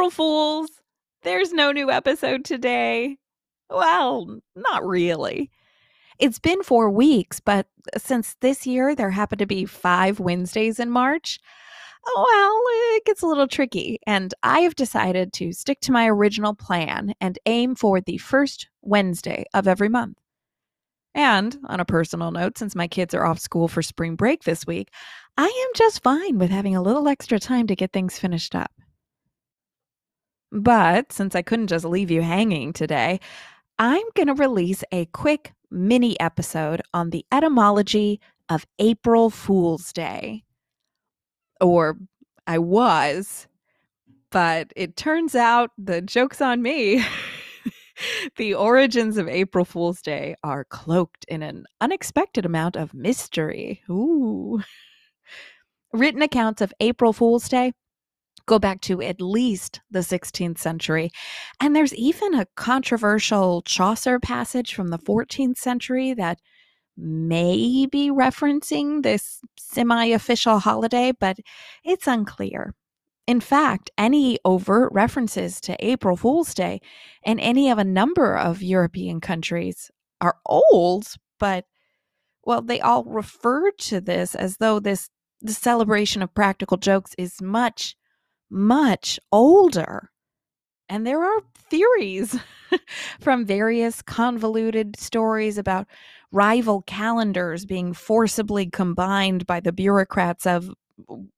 April Fools! There's no new episode today. Well, not really. It's been four weeks, but uh, since this year there happened to be five Wednesdays in March, oh, well, it gets a little tricky. And I have decided to stick to my original plan and aim for the first Wednesday of every month. And on a personal note, since my kids are off school for spring break this week, I am just fine with having a little extra time to get things finished up. But since I couldn't just leave you hanging today, I'm going to release a quick mini episode on the etymology of April Fool's Day. Or I was, but it turns out the joke's on me. the origins of April Fool's Day are cloaked in an unexpected amount of mystery. Ooh. Written accounts of April Fool's Day go back to at least the 16th century. And there's even a controversial Chaucer passage from the 14th century that may be referencing this semi official holiday, but it's unclear. In fact, any overt references to April Fool's Day in any of a number of European countries are old, but well, they all refer to this as though this the celebration of practical jokes is much much older. And there are theories from various convoluted stories about rival calendars being forcibly combined by the bureaucrats of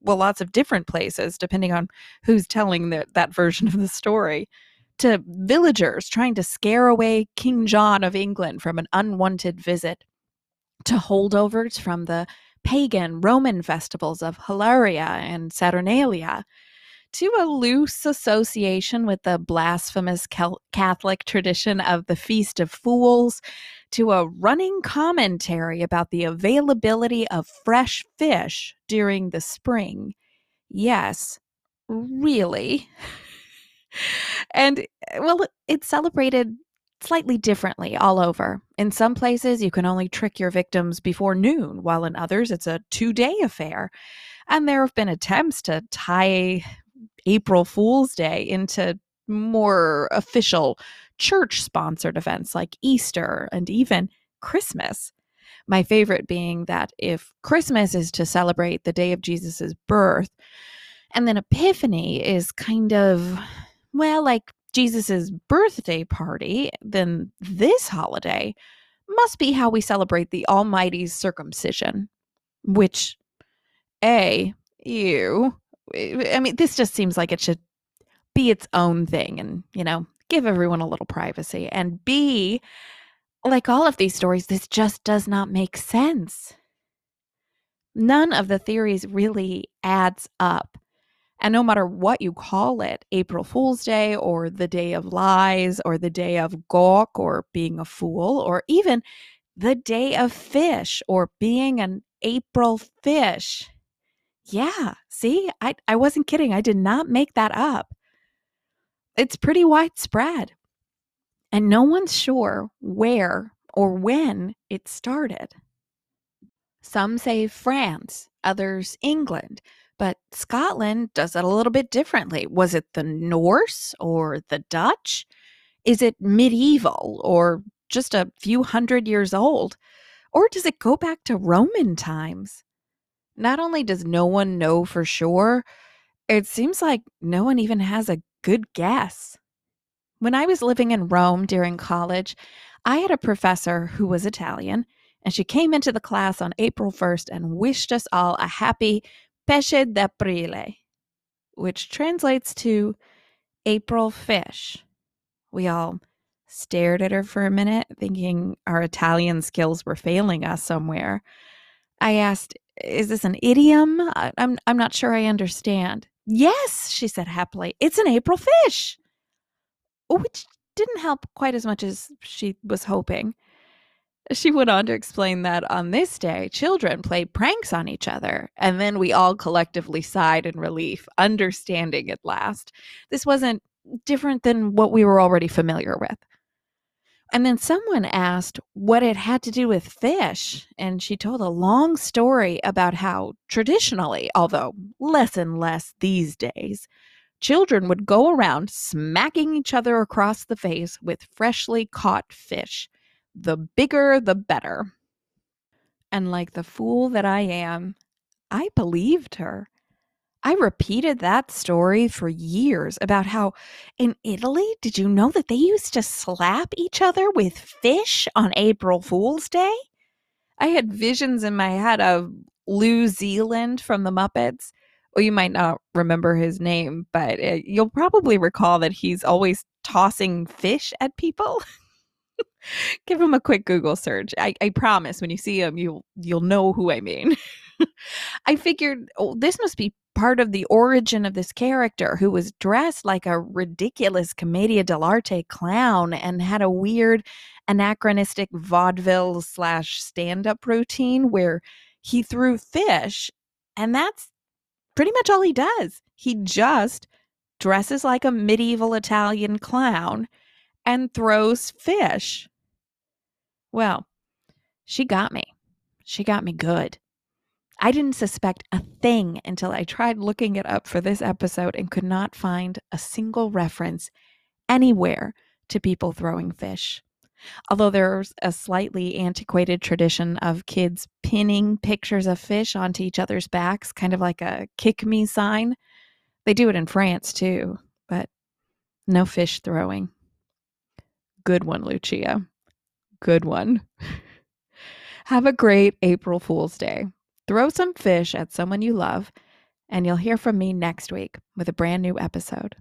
well lots of different places depending on who's telling the, that version of the story to villagers trying to scare away King John of England from an unwanted visit to holdovers from the pagan Roman festivals of Hilaria and Saturnalia to a loose association with the blasphemous Catholic tradition of the Feast of Fools, to a running commentary about the availability of fresh fish during the spring. Yes, really. and, eh, well, it's celebrated slightly differently all over. In some places, you can only trick your victims before noon, while in others, it's a two day affair. And there have been attempts to tie April Fool's Day into more official church sponsored events like Easter and even Christmas. My favorite being that if Christmas is to celebrate the day of Jesus' birth, and then Epiphany is kind of, well, like Jesus' birthday party, then this holiday must be how we celebrate the Almighty's circumcision, which, A, you, I mean, this just seems like it should be its own thing and, you know, give everyone a little privacy. And B, like all of these stories, this just does not make sense. None of the theories really adds up. And no matter what you call it, April Fool's Day or the Day of Lies or the Day of Gawk or being a fool or even the Day of Fish or being an April fish, yeah, see, I, I wasn't kidding. I did not make that up. It's pretty widespread. And no one's sure where or when it started. Some say France, others England, but Scotland does it a little bit differently. Was it the Norse or the Dutch? Is it medieval or just a few hundred years old? Or does it go back to Roman times? Not only does no one know for sure, it seems like no one even has a good guess. When I was living in Rome during college, I had a professor who was Italian, and she came into the class on April 1st and wished us all a happy Pesce d'Aprile, which translates to April fish. We all stared at her for a minute, thinking our Italian skills were failing us somewhere. I asked, is this an idiom? I, I'm I'm not sure I understand. Yes, she said happily. It's an April fish. Which didn't help quite as much as she was hoping. She went on to explain that on this day, children play pranks on each other, and then we all collectively sighed in relief, understanding at last. This wasn't different than what we were already familiar with. And then someone asked what it had to do with fish. And she told a long story about how traditionally, although less and less these days, children would go around smacking each other across the face with freshly caught fish. The bigger, the better. And like the fool that I am, I believed her. I repeated that story for years about how in Italy, did you know that they used to slap each other with fish on April Fool's Day? I had visions in my head of Lew Zealand from the Muppets. Well, you might not remember his name, but uh, you'll probably recall that he's always tossing fish at people. Give him a quick Google search. I, I promise when you see him, you'll you'll know who I mean. I figured oh, this must be part of the origin of this character who was dressed like a ridiculous commedia dell'arte clown and had a weird anachronistic vaudeville slash stand-up routine where he threw fish and that's pretty much all he does. He just dresses like a medieval italian clown and throws fish. Well she got me. She got me good I didn't suspect a thing until I tried looking it up for this episode and could not find a single reference anywhere to people throwing fish. Although there's a slightly antiquated tradition of kids pinning pictures of fish onto each other's backs, kind of like a kick me sign. They do it in France too, but no fish throwing. Good one, Lucia. Good one. Have a great April Fool's Day. Throw some fish at someone you love, and you'll hear from me next week with a brand new episode.